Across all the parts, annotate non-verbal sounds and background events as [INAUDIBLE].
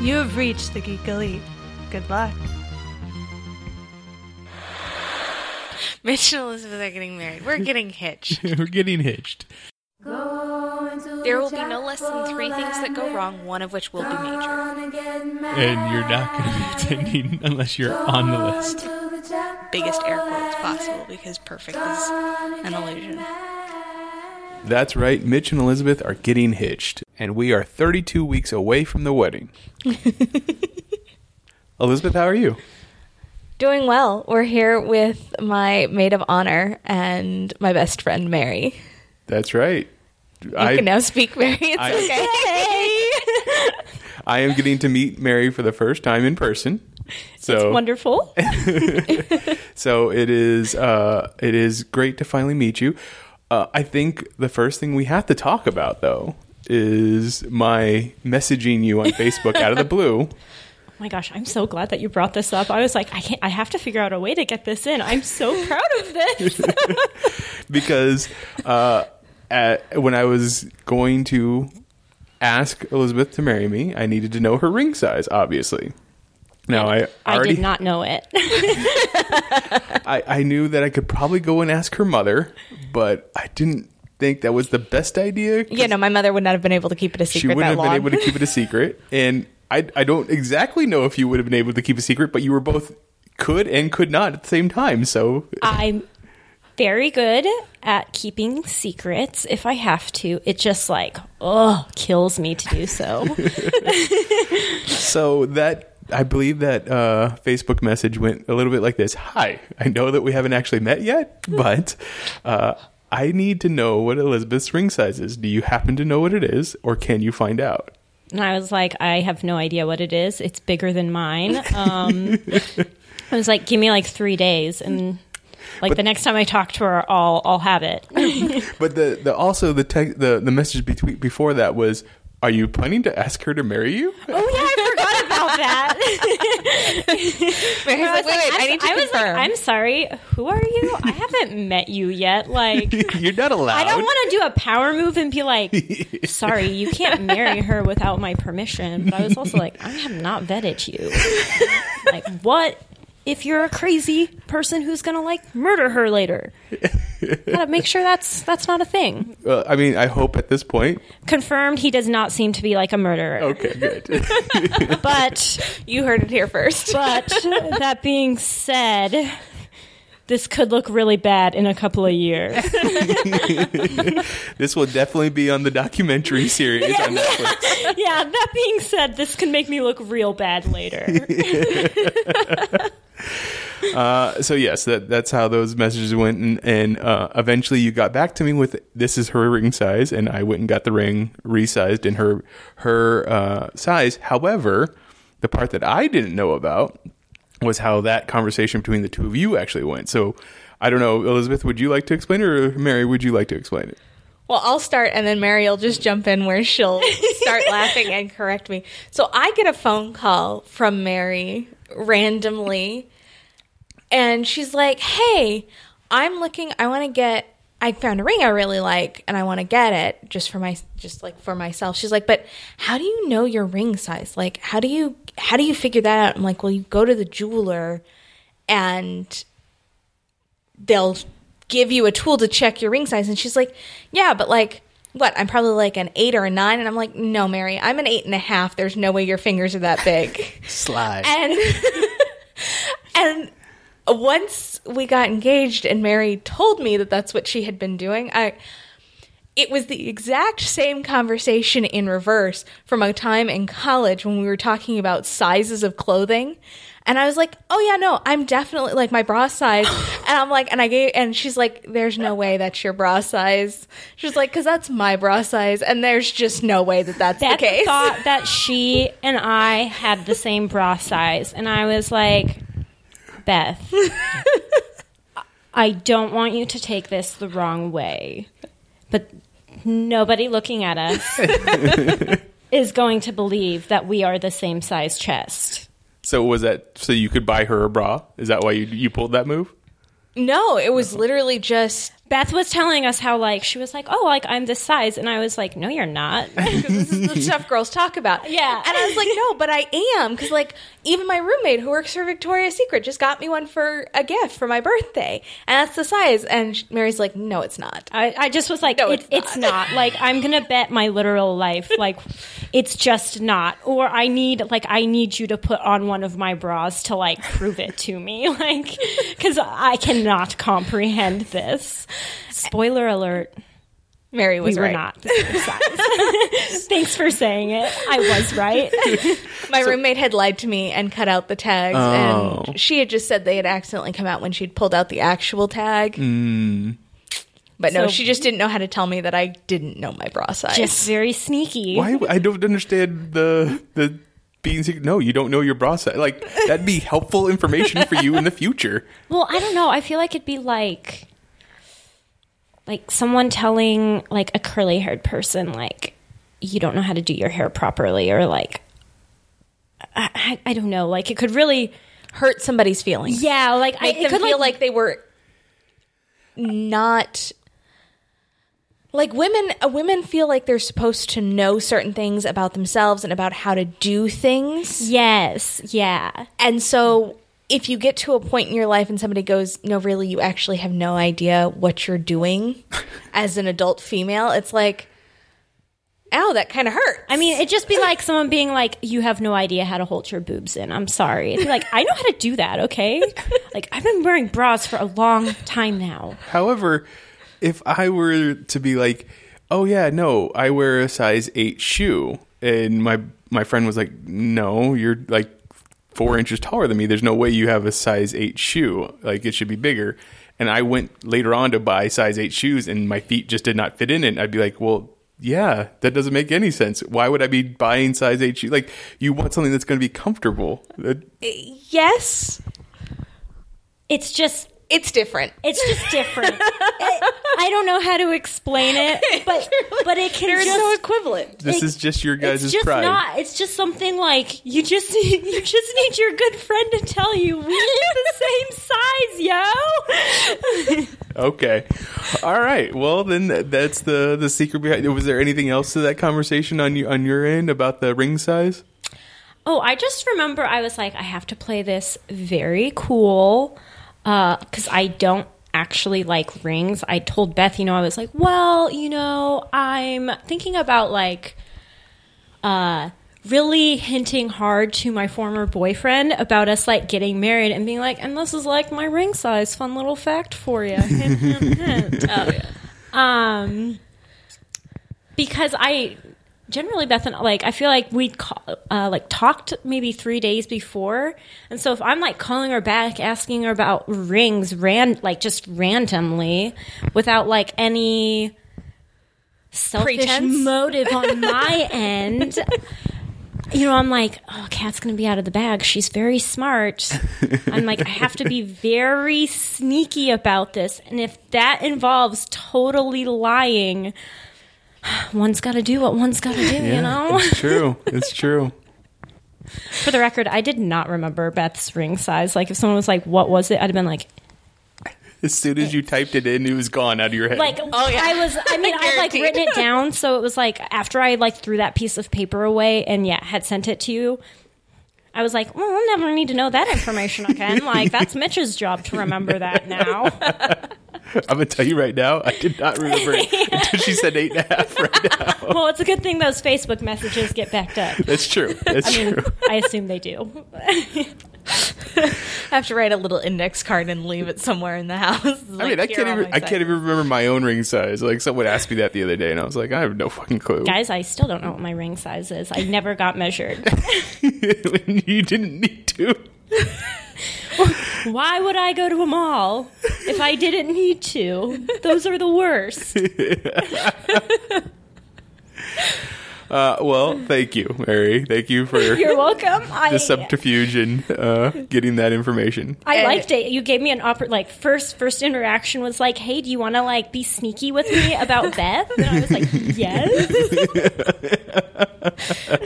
You have reached the Geek Elite. Good luck. [LAUGHS] Mitch and Elizabeth are getting married. We're getting hitched. [LAUGHS] We're getting hitched. There will be no less than three things that go wrong, one of which will be major. And you're not going to be attending unless you're on the list. Biggest air quotes possible because perfect is an illusion. That's right. Mitch and Elizabeth are getting hitched, and we are 32 weeks away from the wedding. [LAUGHS] Elizabeth, how are you? Doing well. We're here with my maid of honor and my best friend Mary. That's right. You can now speak, Mary. It's I- okay. I am getting to meet Mary for the first time in person. So It's wonderful. [LAUGHS] So it is uh, it is great to finally meet you. Uh, I think the first thing we have to talk about though is my messaging you on [LAUGHS] Facebook out of the blue. Oh my gosh, I'm so glad that you brought this up. I was like, I can't. I have to figure out a way to get this in. I'm so proud of this. [LAUGHS] [LAUGHS] because uh, at, when I was going to ask Elizabeth to marry me, I needed to know her ring size, obviously. Now I I already did not know it. [LAUGHS] I, I knew that I could probably go and ask her mother, but I didn't think that was the best idea. yeah, no, my mother would not have been able to keep it a secret. she wouldn't have long. been able to keep it a secret, [LAUGHS] and I I don't exactly know if you would have been able to keep a secret, but you were both could and could not at the same time. So I'm very good at keeping secrets if I have to. It just like, oh, kills me to do so. [LAUGHS] So that I believe that uh, Facebook message went a little bit like this: "Hi, I know that we haven't actually met yet, but uh, I need to know what Elizabeth's ring size is. Do you happen to know what it is, or can you find out?" And I was like, I have no idea what it is. It's bigger than mine. Um, [LAUGHS] I was like, give me like three days, and like the next time I talk to her, I'll I'll have it. [LAUGHS] But the, the also the te- the the message between before that was, "Are you planning to ask her to marry you?" oh yeah, I forgot about that. [LAUGHS] Mary's like, wait, wait, I need to I was confirm. like, I'm sorry. Who are you? I haven't met you yet. Like. [LAUGHS] You're not allowed. I don't want to do a power move and be like, [LAUGHS] sorry, you can't marry her without my permission. But I was also like, I have not vetted you. like, what if you're a crazy person who's gonna like murder her later? [LAUGHS] Gotta make sure that's that's not a thing. Well, I mean, I hope at this point. Confirmed, he does not seem to be like a murderer. Okay, good. [LAUGHS] [LAUGHS] But you heard it here first. but that being said. This could look really bad in a couple of years. this will definitely be on the documentary series on Netflix. yeah, that being said, this can make me look real bad later. [LAUGHS] Uh, so yes, that that's how those messages went, and, and uh, eventually you got back to me with this is her ring size, and I went and got the ring resized in her her uh, size. However, the part that I didn't know about was how that conversation between the two of you actually went. So I don't know, Elizabeth, would you like to explain it, or Mary, would you like to explain it? Well, I'll start and then Mary will just jump in where she'll start [LAUGHS] laughing and correct me. So I get a phone call from Mary randomly and she's like, "Hey, I'm looking I want to get I found a ring I really like and I want to get it just for my just like for myself." She's like, "But how do you know your ring size? Like how do you how do you figure that out?" I'm like, "Well, you go to the jeweler and they'll give you a tool to check your ring size. And she's like, yeah, but like, what? I'm probably like an eight or a nine. And I'm like, no, Mary, I'm an eight and a half. There's no way your fingers are that big. [LAUGHS] Slide. and, and [LAUGHS] once we got engaged and Mary told me that that's what she had been doing, I, it was the exact same conversation in reverse from a time in college when we were talking about sizes of clothing. And I was like, oh yeah, no, I'm definitely like my bra size. [GASPS] and I'm like, and I gave, and she's like, there's no way that's your bra size. She's like, cause that's my bra size. And there's just no way that that's Beth the case. thought that she and I had the same bra size, and I was like, Beth, I don't want you to take this the wrong way, but nobody looking at us [LAUGHS] is going to believe that we are the same size chest. So was that so you could buy her a bra? Is that why you you pulled that move? no, it was literally just, Beth was telling us how like she was like, "Oh, like I'm this size," and I was like, "No, you're not." [LAUGHS] because this is the stuff girls talk about. [LAUGHS] Yeah. And I was like, no, but I am. Because, like, even my roommate who works for Victoria's Secret just got me one for a gift for my birthday. And that's the size. And Mary's like, no, it's not. I, I just was like, No, it's it's, not. not. Like, I'm going to bet my literal life, [LAUGHS] like, it's just not. Or I need, like, I need you to put on one of my bras to, like, prove it to me. Like, because I cannot comprehend this. Spoiler alert. Mary was we were right. not the same size. [LAUGHS] Thanks for saying it. I was right. My roommate had lied to me and cut out the tags. Oh. And she had just said they had accidentally come out when she'd pulled out the actual tag. Mm. But no, So- she just didn't know how to tell me that I didn't know my bra size. Just very sneaky. Why? I don't understand the the being secret. No, you don't know your bra size. Like that'd be helpful information for you in the future. Well, I don't know. I feel like it'd be like like someone telling like a curly haired person like you don't know how to do your hair properly or like I, I, don't know. Like it could really hurt somebody's feelings. yeah, like I, it could feel like, they were not like women uh, women feel like they're supposed to know certain things about themselves and about how to do things yes, yeah. and so if you get to a point in your life and somebody goes no really you actually have no idea what you're doing [LAUGHS] as an adult female it's like ow that kind of hurts I mean, it'd just be like someone being like, "You have no idea how to hold your boobs in." I'm sorry. It'd be like, "I know how to do that." Okay, [LAUGHS] like I've been wearing bras for a long time now. However, if I were to be like, "Oh yeah, no, I wear a size 8 shoe." And my my friend was like, "No, you're like 4 inches taller than me. There's no way you have a size 8 shoe. Like it should be bigger." And I went later on to buy size 8 shoes and my feet just did not fit in it. I'd be like, "Well, yeah, that doesn't make any sense. Why would I be buying size 8 shoes? Like you want something that's going to be comfortable." Yes It's just it's different It's just different. [LAUGHS] It- I don't know how to explain it, [LAUGHS] but but it can they're just. so equivalent this It- is just your guys' it's just pride. not. It's just something like you just need, [LAUGHS] you just need your good friend to tell you we're the same size, yo. Okay. All right. Well, then that's the the secret behind. Was there anything else to that conversation on you on your end about the ring size? Oh, I just remember I was like, I have to play this very cool because I don't actually like rings. I told Beth, you know, I was like, well, you know, I'm thinking about like uh really hinting hard to my former boyfriend about us like getting married and being like, and this is like my ring size. Fun little fact for you. Hint, hint, hint. [LAUGHS] oh yeah Um, because I generally Beth and like I feel like we'd call, uh, like talked maybe three days before, and so if I'm like calling her back asking her about rings, ran like just randomly without like any selfish Pretense? motive on [LAUGHS] my end. You know, I'm like, oh, cat's gonna be out of the bag. She's very smart. I'm like, I have to be very sneaky about this. And if that involves totally lying, [SIGHS] one's got to do what one's got to do, you know? it's true. [LAUGHS] It's true. For the record, I did not remember Beth's ring size. Like, if someone was like, what was it? I'd have been like, As soon as you typed it in, it was gone out of your head. like [LAUGHS] Oh, yeah. I was I mean I'd like written it [LAUGHS] down so it was like after I like threw that piece of paper away and yeah had sent it to you I was like well I'll never need to know that information again [LAUGHS] like that's Mitch's job to remember that now [LAUGHS] I'm gonna tell you right now, I did not remember it [LAUGHS] until she said eight and a half. Right now, well it's a good thing those Facebook messages get backed up that's true. That's true. I assume they do I [LAUGHS] have to write a little index card and leave it somewhere in the house. I mean, I can't even. I can't even remember my own ring size. Like someone asked me that the other day, and I was like, I have no fucking clue. guys I still don't know what my ring size is I never got measured [LAUGHS] you didn't need to. why would I go to a mall if I didn't need to those are the worst [LAUGHS] Uh, well, thank you, Mary. Thank you for [LAUGHS] you're welcome [LAUGHS] I the subterfuge and uh, getting that information. I And- liked it. You gave me an oppor- like first first interaction was like, "Hey, do you want to like be sneaky with me about [LAUGHS] Beth?" And I was like, "Yes."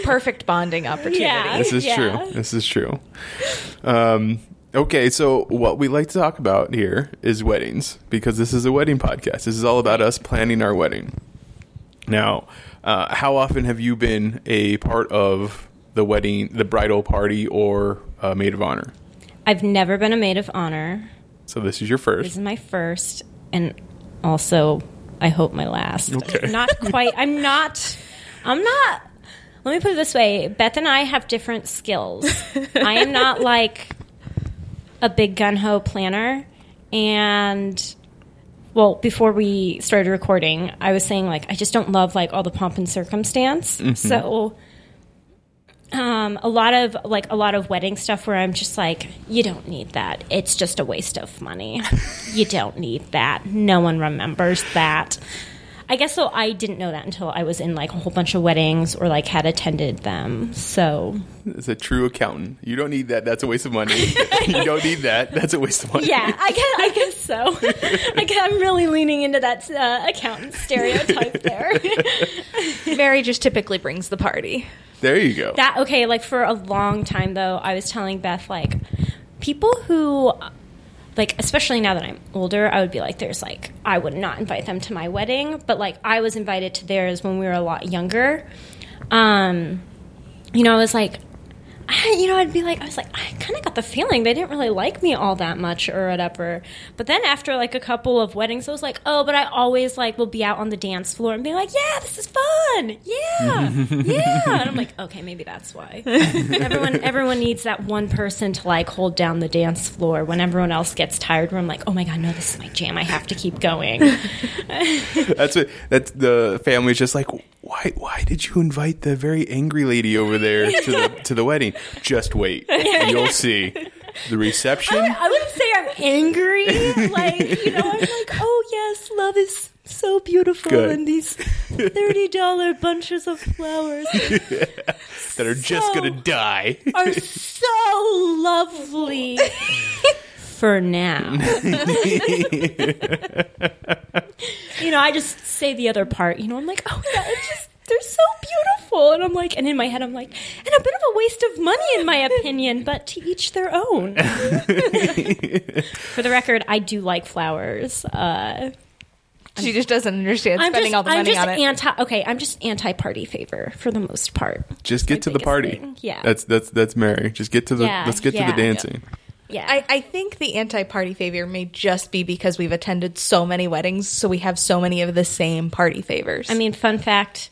perfect bonding opportunity. Yeah. This is Yeah. true. This is true. Um, Okay, so what we like to talk about here is weddings because this is a wedding podcast. This is all about us planning our wedding. Now, uh, how often have you been a part of the wedding, the bridal party, or a maid of honor? I've never been a maid of honor. So this is your first. This is my first, and also, I hope my last. Okay. [LAUGHS] Not quite. I'm not. I'm not. Let me put it this way: Beth and I have different skills. [LAUGHS] I am not like a big gun ho planner, and well, before we started recording, I was saying like I just don't love like all the pomp and circumstance. So um, a lot of like a lot of wedding stuff where I'm just like, you don't need that. It's just a waste of money. you don't need that. No one remembers that. I guess so. I didn't know that until I was in like a whole bunch of weddings or like had attended them. So as a true accountant. You don't need that. That's a waste of money. [LAUGHS] you don't need that. That's a waste of money. yeah, I guess I guess so. I guess I'm really leaning into that uh, accountant stereotype there. [LAUGHS] Mary just typically brings the party. There you go. That okay, like for a long time though, I was telling Beth like people who like especially now that I'm older, I would be like there's like I would not invite them to my wedding, but like I was invited to theirs when we were a lot younger. Um you know, I was like I, you know, I'd be like, I was like, I kind of got the feeling they didn't really like me all that much or whatever. But then after like a couple of weddings, I was like, oh, but I always like will be out on the dance floor and be like, yeah, this is fun, yeah, [LAUGHS] yeah. And I'm like, okay, maybe that's why. everyone, everyone needs that one person to like hold down the dance floor when everyone else gets tired. Where I'm like, oh my god, no, this is my jam. I have to keep going. [LAUGHS] That's what. That's the family's just like. Why? Why did you invite the very angry lady over there to the to the wedding? Just wait, you'll see. The reception. I wouldn't say I'm angry. Like, you know, I'm like, [LAUGHS] oh yes, love is so beautiful, Good. and these thirty dollar bunches of flowers [LAUGHS] that are just So- gonna die. are so lovely. [LAUGHS] For now, [LAUGHS] you know, I just say the other part. You know, I'm like, oh yeah, it's just they're so beautiful, and I'm like, and in my head, I'm like, and a bit of a waste of money, in my opinion, but to each their own. For the record, I do like flowers. Uh, She just doesn't understand I'm spending just, all the I'm money just on it. anti. Okay, I'm just anti party favor for the most part. Just get to the party. thing. Yeah. That's that's that's Mary. Just get to the. Yeah, let's get to the dancing. Yeah, I, I think the anti-party favor may just be because we've attended so many weddings, so we have so many of the same party favors. I mean, fun fact.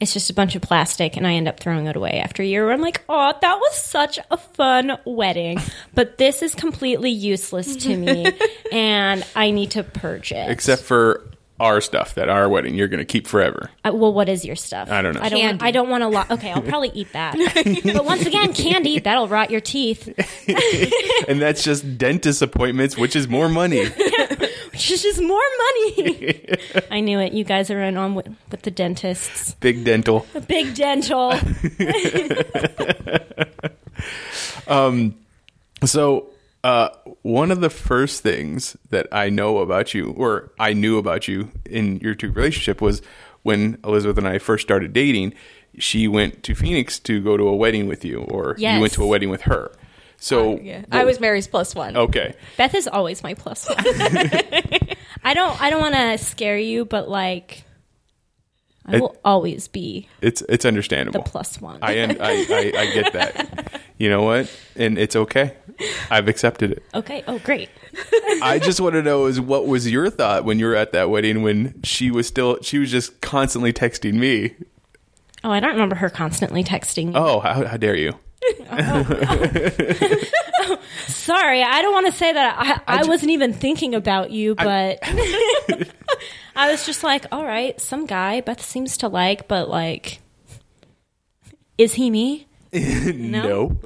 It's just a bunch of plastic, and I end up throwing it away after a year. Where I'm like, "Oh, that was such a fun wedding, but this is completely useless to me, [LAUGHS] and I need to purge it." Except for our stuff that our wedding you're gonna keep forever. Uh, well, what is your stuff? I don't know. I don't. Candy. I don't want to. Lo- okay, I'll probably eat that. [LAUGHS] but once again, candy that'll rot your teeth, [LAUGHS] and that's just dentist appointments, which is more money. [LAUGHS] which is just more money. I knew it. You guys are in on with, with the dentists. Big dental. Big dental. Um. So, uh, one of the first things that I know about you, or I knew about you in your two relationship, was when Elizabeth and I first started dating. She went to Phoenix to go to a wedding with you, or you went to a wedding with her. So, yeah. I was Mary's plus one. okay. Beth is always my plus one. [LAUGHS] I don't. I don't want to scare you, but like, I It- will always be It's it's the understandable. plus one. I, un- I, I I get that. [LAUGHS] You know what? And it's okay. I've accepted it. okay. Oh, great. [LAUGHS] I just want to know is what was your thought when you were at that wedding when she was still she was just constantly texting me. Oh, I don't remember her constantly texting. me. Oh, how, how dare you? [LAUGHS] Sorry, I don't want to say that I, I, wasn't even thinking about you, but [LAUGHS] I was just like, all right, some guy Beth seems to like, but like, is he me? [LAUGHS] No.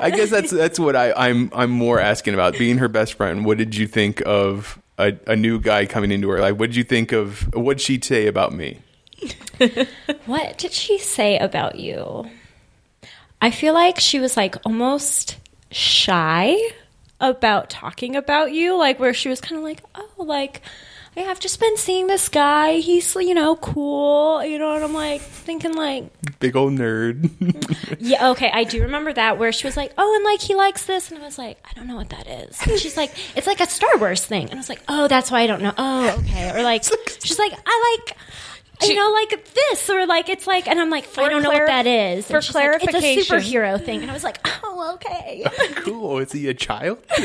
I guess that's that's what I, I'm I'm more asking about. Being her best friend, what did you think of a, a new guy coming into her? Like, what did you think of? What'd she say about me? [LAUGHS] What did she say about you? I feel like she was like almost shy about talking about you, like where she was kind of like, oh, like "Yeah, I've just been seeing this guy. He's you know cool, you know." And I'm like thinking like, Big old nerd. [LAUGHS] "Yeah, okay, I do remember that." Where she was like, "Oh, and like he likes this," and I was like, "I don't know what that is." And she's like, [LAUGHS] "It's like a Star Wars thing," and I was like, "Oh, that's why I don't know." Oh, okay. Or like, she's like, "I like." You know, like this, or like it's like, and I'm like, I don't know clar- what that is. for And she's like, clarification. it's a superhero thing, and I was like, oh, okay. [LAUGHS] cool. Is he a child? Oh [LAUGHS]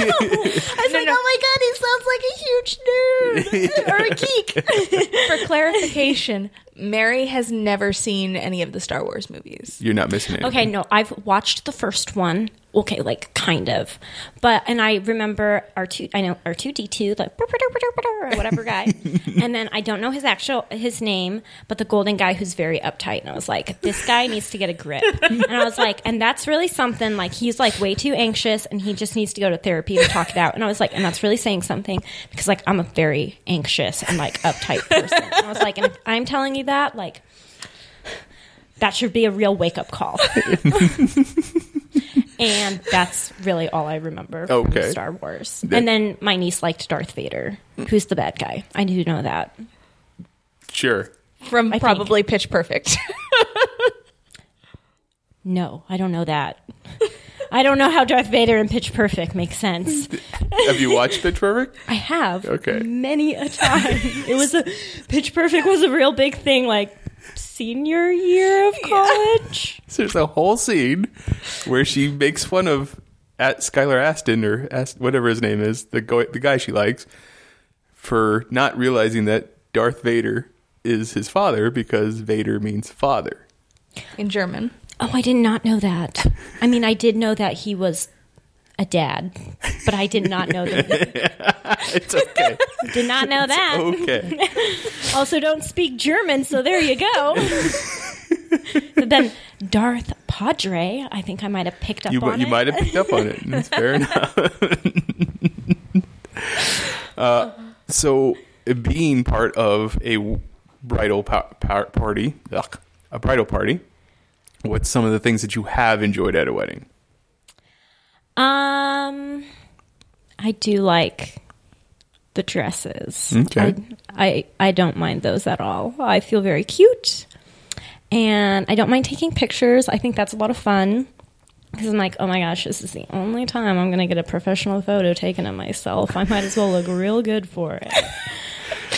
no! [LAUGHS] I was like, oh my god, he sounds like a huge nerd or a geek. For clarification, Mary has never seen any of the Star Wars movies. You're not missing it. okay, no, I've watched the first one. Okay, like kind of, but and I remember R two. I know R two D two, like whatever guy, [LAUGHS] and then I don't know his actual his name, but the golden guy who's very uptight. And I was like, this guy needs to get a grip. And I was like, and that's really something. Like he's like way too anxious, and he just needs to go to therapy to talk it out. And I was like, and that's really saying something because like I'm a very anxious and like uptight person. And I was like, and if I'm telling you that, like that should be a real wake up call. [LAUGHS] and that's really all I remember from Okay. Star Wars. And then my niece liked Darth Vader, who's the bad guy. I do know that. Sure. From think. probably Pitch Perfect. [LAUGHS] No, I don't know that. I don't know how Darth Vader and Pitch Perfect make sense. Have you watched Pitch Perfect? I have Okay. many a time. it was a Pitch Perfect was a real big thing, like senior year of college. [LAUGHS] So there's a whole scene where she makes fun of at Skylar Astin or Ast- whatever his name is, the go- the guy she likes, for not realizing that Darth Vader is his father because Vader means father. in German. Oh, I did not know that. I mean, I did know that he was a dad, but I did not know that. [LAUGHS] It's okay. [LAUGHS] Did not know that. okay. [LAUGHS] Also, don't speak German, so there you go. but then Darth Padre, I think I might have picked up You, on you it. You might have picked up on it. That's fair enough. uh, so, being part of a bridal pa- pa- party, ugh, a bridal party, what's some of the things that you have enjoyed at a wedding? Um, I do like the dresses. Okay. I, I I don't mind those at all. I feel very cute, and I don't mind taking pictures. I think that's a lot of fun. Because I'm like, oh my gosh, this is the only time I'm going to get a professional photo taken of myself. I might as well look real good for it. [LAUGHS]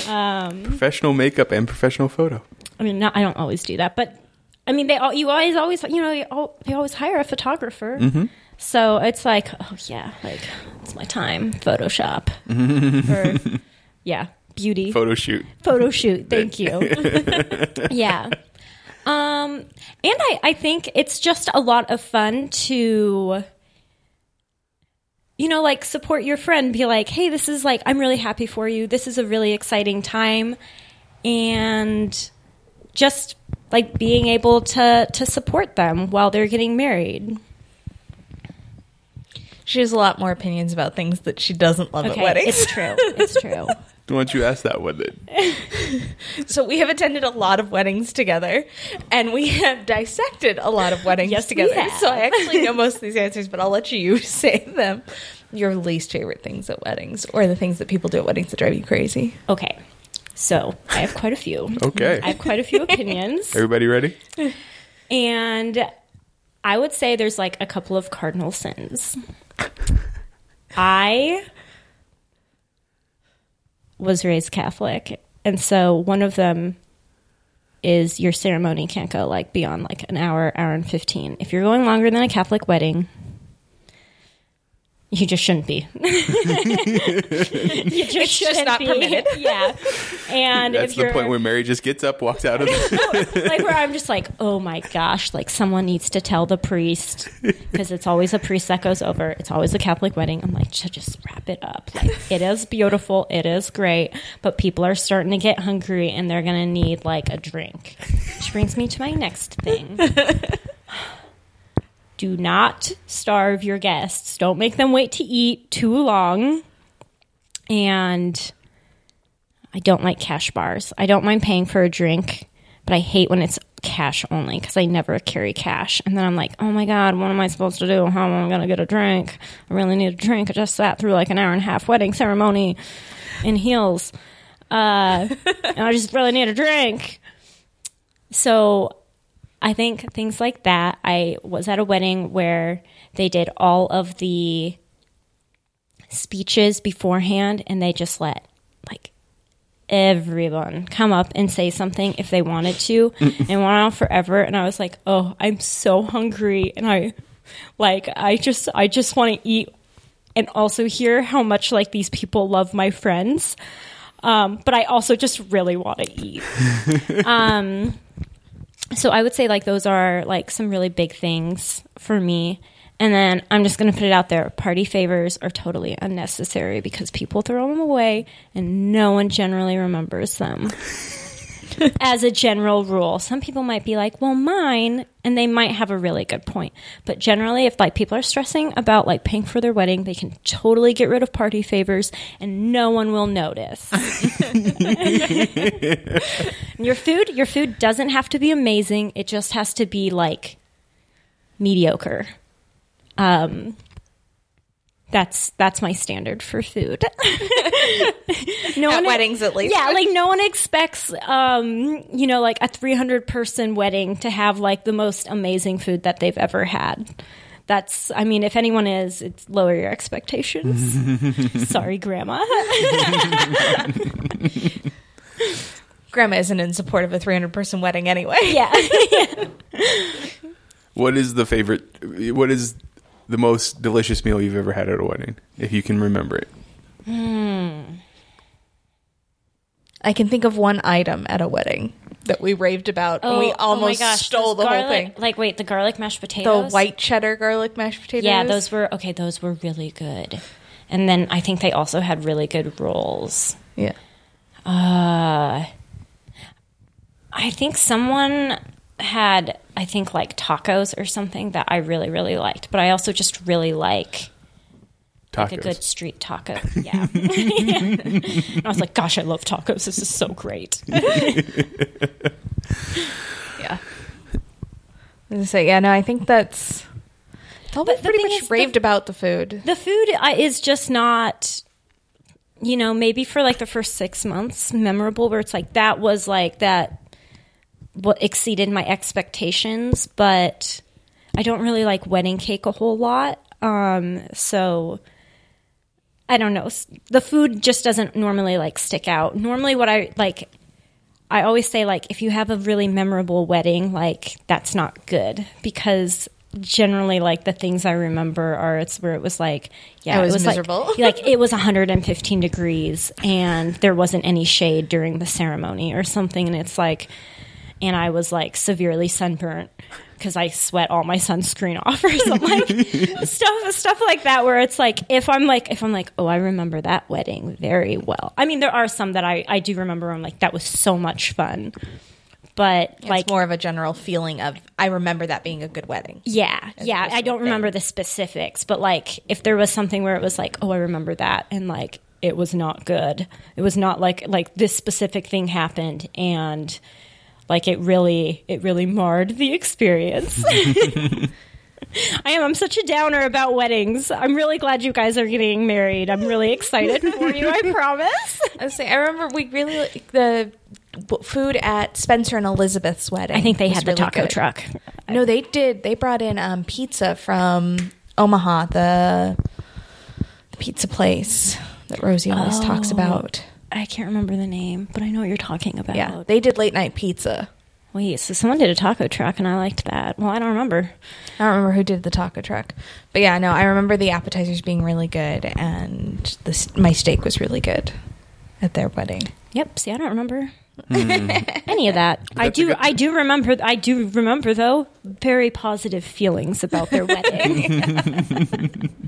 Um, professional makeup and professional photo. I mean, not, I don't always do that, but I mean, they all you always always you know you al- they always hire a photographer. Mm-hmm. So it's like, oh yeah, like it's my time. Photoshop, or [LAUGHS] yeah, beauty Photo shoot. photo shoot. Thank you. [LAUGHS] yeah. Um, and I, I think it's just a lot of fun to, you know, like support your friend, be like, hey, this is like, I'm really happy for you. This is a really exciting time. And just like being able to, to support them while they're getting married. She has a lot more opinions about things that she doesn't love at weddings. It's true. It's true. [LAUGHS] Why don't you ask that one then? So we have attended a lot of weddings together, and we have dissected a lot of weddings Yes, together. have. So I actually know most of these answers, but I'll let you [LAUGHS] say them. Your least favorite things at weddings, or the things that people do at weddings that drive you crazy. Okay. So I have quite a few. Okay. I have quite a few [LAUGHS] opinions. Everybody ready? And I would say there's like a couple of cardinal sins. I was raised Catholic, and so one of them is your ceremony can't go like beyond like an hour, hour and 15. If you're going longer than a Catholic wedding, you just shouldn't be. [LAUGHS] you just just shouldn't not be. permitted. [LAUGHS] Yeah. And That's if the you're point where Mary just gets up, walks out of [LAUGHS] the. like where I'm just like, oh my gosh, like someone needs to tell the priest because it's always a priest that goes over. It's always a Catholic wedding. I'm like, "Ju- just wrap it up. Like it is beautiful, it is great, but people are starting to get hungry and they're gonna need like a drink. Which brings me to my next thing. Do not starve your guests. Don't make them wait to eat too long. And I don't like cash bars. I don't mind paying for a drink, but I hate when it's cash only because I never carry cash. And then I'm like, oh my God, what am I supposed to do? How am I going to get a drink? I really need a drink. I just sat through like an hour and a half wedding ceremony. in heels. Uh, [LAUGHS] and I just really need a drink. So I think things like that. I was at a wedding where they did all of the speeches beforehand and they just let like everyone come up and say something if they wanted to [LAUGHS] and went on forever and I was like, "Oh, I'm so hungry." And I like I just I just want to eat and also hear how much like these people love my friends. Um, but I also just really want to eat. [LAUGHS] um, so I would say like those are like some really big things for me. And then I'm just going to put it out there. Party favors are totally unnecessary because people throw them away and no one generally remembers them. [LAUGHS] [LAUGHS] As a general rule, some people might be like, "Well, mine," and they might have a really good point. But generally, if like people are stressing about like paying for their wedding, they can totally get rid of party favors and no one will notice. [LAUGHS] your food, your food doesn't have to be amazing. It just has to be like mediocre. Um, that's that's my standard for food. [LAUGHS] no At one weddings, at least. Yeah, like no one expects um, you know, like a 300 person wedding to have like the most amazing food that they've ever had. That's I mean, if anyone is, it's lower your expectations. [LAUGHS] Sorry, grandma. [LAUGHS] Grandma isn't in support of a 300 person wedding anyway. yeah. What is the favorite? What is the most delicious meal you've ever had at a wedding, if you can remember it? Hmm. I can think of one item at a wedding that we raved about and we almost stole those the whole thing. Like wait, the garlic mashed potatoes? The white cheddar garlic mashed potatoes. Yeah, those were okay, those were really good. And then I think they also had really good rolls. Yeah. Uh, I think someone had, I think, like tacos or something that I really, really liked. But I also just really like, Tacos. like a good street taco. Yeah. [LAUGHS] And I was like, gosh, I love tacos. This is so great. [LAUGHS] Yeah. I was say, yeah, no, I think that's. Well, we the pretty much is, the- raved about the food. the food uh, is just not you know maybe for like the first six months memorable where it's like that was like that what exceeded my expectations but i don't really like wedding cake a whole lot. Um so i don't know. The food just doesn't normally like stick out. Normally what i like I always say like if you have a really memorable wedding, like that's not good because generally like the things I remember are it's where it was like yeah It was like- miserable. [LAUGHS] like it was 115 degrees and there wasn't any shade during the ceremony or something. And it's like and I was like severely sunburnt because I sweat all my sunscreen [LAUGHS] off or something like [LAUGHS] stuff stuff like that where it's like if I'm like if I'm like oh I remember that wedding very well I mean there are some that I I do remember I'm like that was so much fun but Like like more of a general feeling of I remember that being a good wedding. yeah, yeah. I don't remember the specifics, but like if there was something where it was like, oh, I remember that, and like it was not good. It was not like like this specific thing happened, and like it really it really marred the experience. [LAUGHS] I am. I'm such a downer about weddings. I'm really glad you guys are getting married. I'm really excited for you. I promise. [LAUGHS] I was saying, I remember we really like the food at Spencer and Elizabeth's wedding. I think they had the really taco good. truck. No, they did. They brought in um, pizza from Omaha, the, the pizza place that Rosie always talks Oh. about. I can't remember the name, but I know what you're talking about. Yeah, they did late night pizza. Wait, so someone did a taco truck, and I liked that. Well, I don't remember. I don't remember who did the taco truck, but yeah, no, I remember the appetizers being really good, and the my steak was really good at their wedding. Yep. See, I don't remember hmm. [LAUGHS] any of that. I That's a do. I do remember. I do remember though very positive feelings about their [LAUGHS] wedding. [LAUGHS]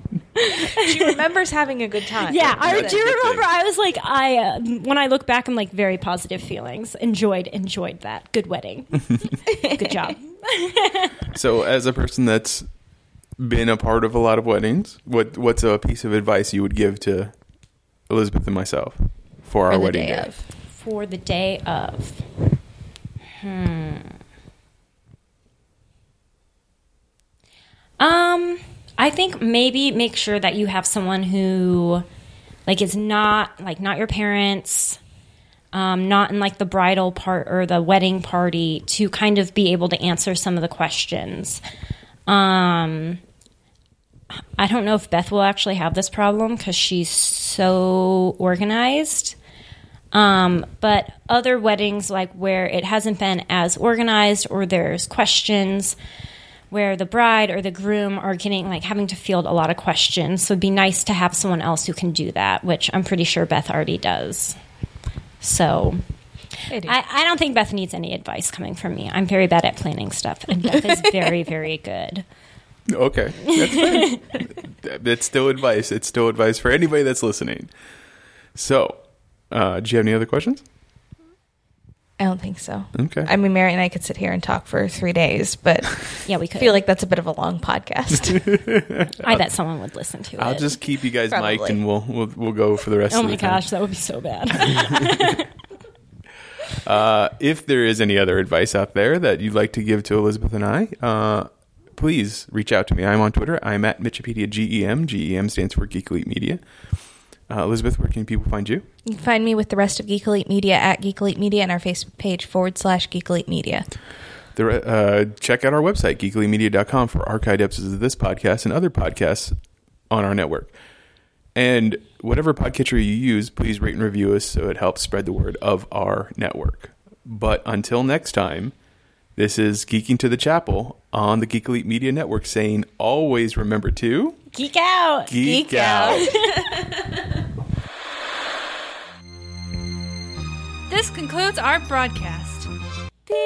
She remembers having a good time. yeah, I do a remember. I was like, I uh, when I look back, I'm like very positive feelings. Enjoyed, enjoyed that. Good wedding. [LAUGHS] Good job. [LAUGHS] So, as a person that's been a part of a lot of weddings, what what's a piece of advice you would give to Elizabeth and myself for our For the wedding day day? of. For the day of. Hmm. Um, I think maybe make sure that you have someone who Like it's not like not your parents, um, not in like the bridal part or the wedding party to kind of be able to answer some of the questions. Um, I don't know if Beth will actually have this problem because she's so organized. Um, but other weddings, like where it hasn't been as organized or there's questions where the bride or the groom are getting like having to field a lot of questions. So it'd be nice to have someone else who can do that, which I'm pretty sure Beth already does. So I do. I, I don't think Beth needs any advice coming from me. I'm very bad at planning stuff, and Beth is [LAUGHS] very, very good. Okay, that's fine. [LAUGHS] it's still advice. It's still advice for anybody that's listening. So, uh, do you have any other questions? I don't think so. Okay. I mean, Mary and I could sit here and talk for three days, but [LAUGHS] Yeah, we could. feel like that's a bit of a long podcast. [LAUGHS] I bet someone would listen to it. I'll just keep you guys Probably. mic'd and we'll, we'll we'll go for the rest Oh of my the time. gosh, that would be so bad. [LAUGHS] Uh, if there is any other advice out there that you'd like to give to Elizabeth and I, uh, please reach out to me. I'm on Twitter. I'm at Mitchipedia GEM. GEM stands for Geek Elite Media. Uh, Elizabeth, where can people find you? you can find me with the rest of Geek Elite Media at Geek Elite Media and our Facebook page forward slash Geek Elite Media. The, uh, check out our website, geekelitemedia.com, for archived episodes of this podcast and other podcasts on our network. And whatever podcatcher you use, please rate and review us so it helps spread the word of our network. But until next time, this is Geeking to the Chapel on the Geek Elite Media Network saying always remember to Geek out. geek, Geek out. [LAUGHS] This concludes our broadcast. Beep.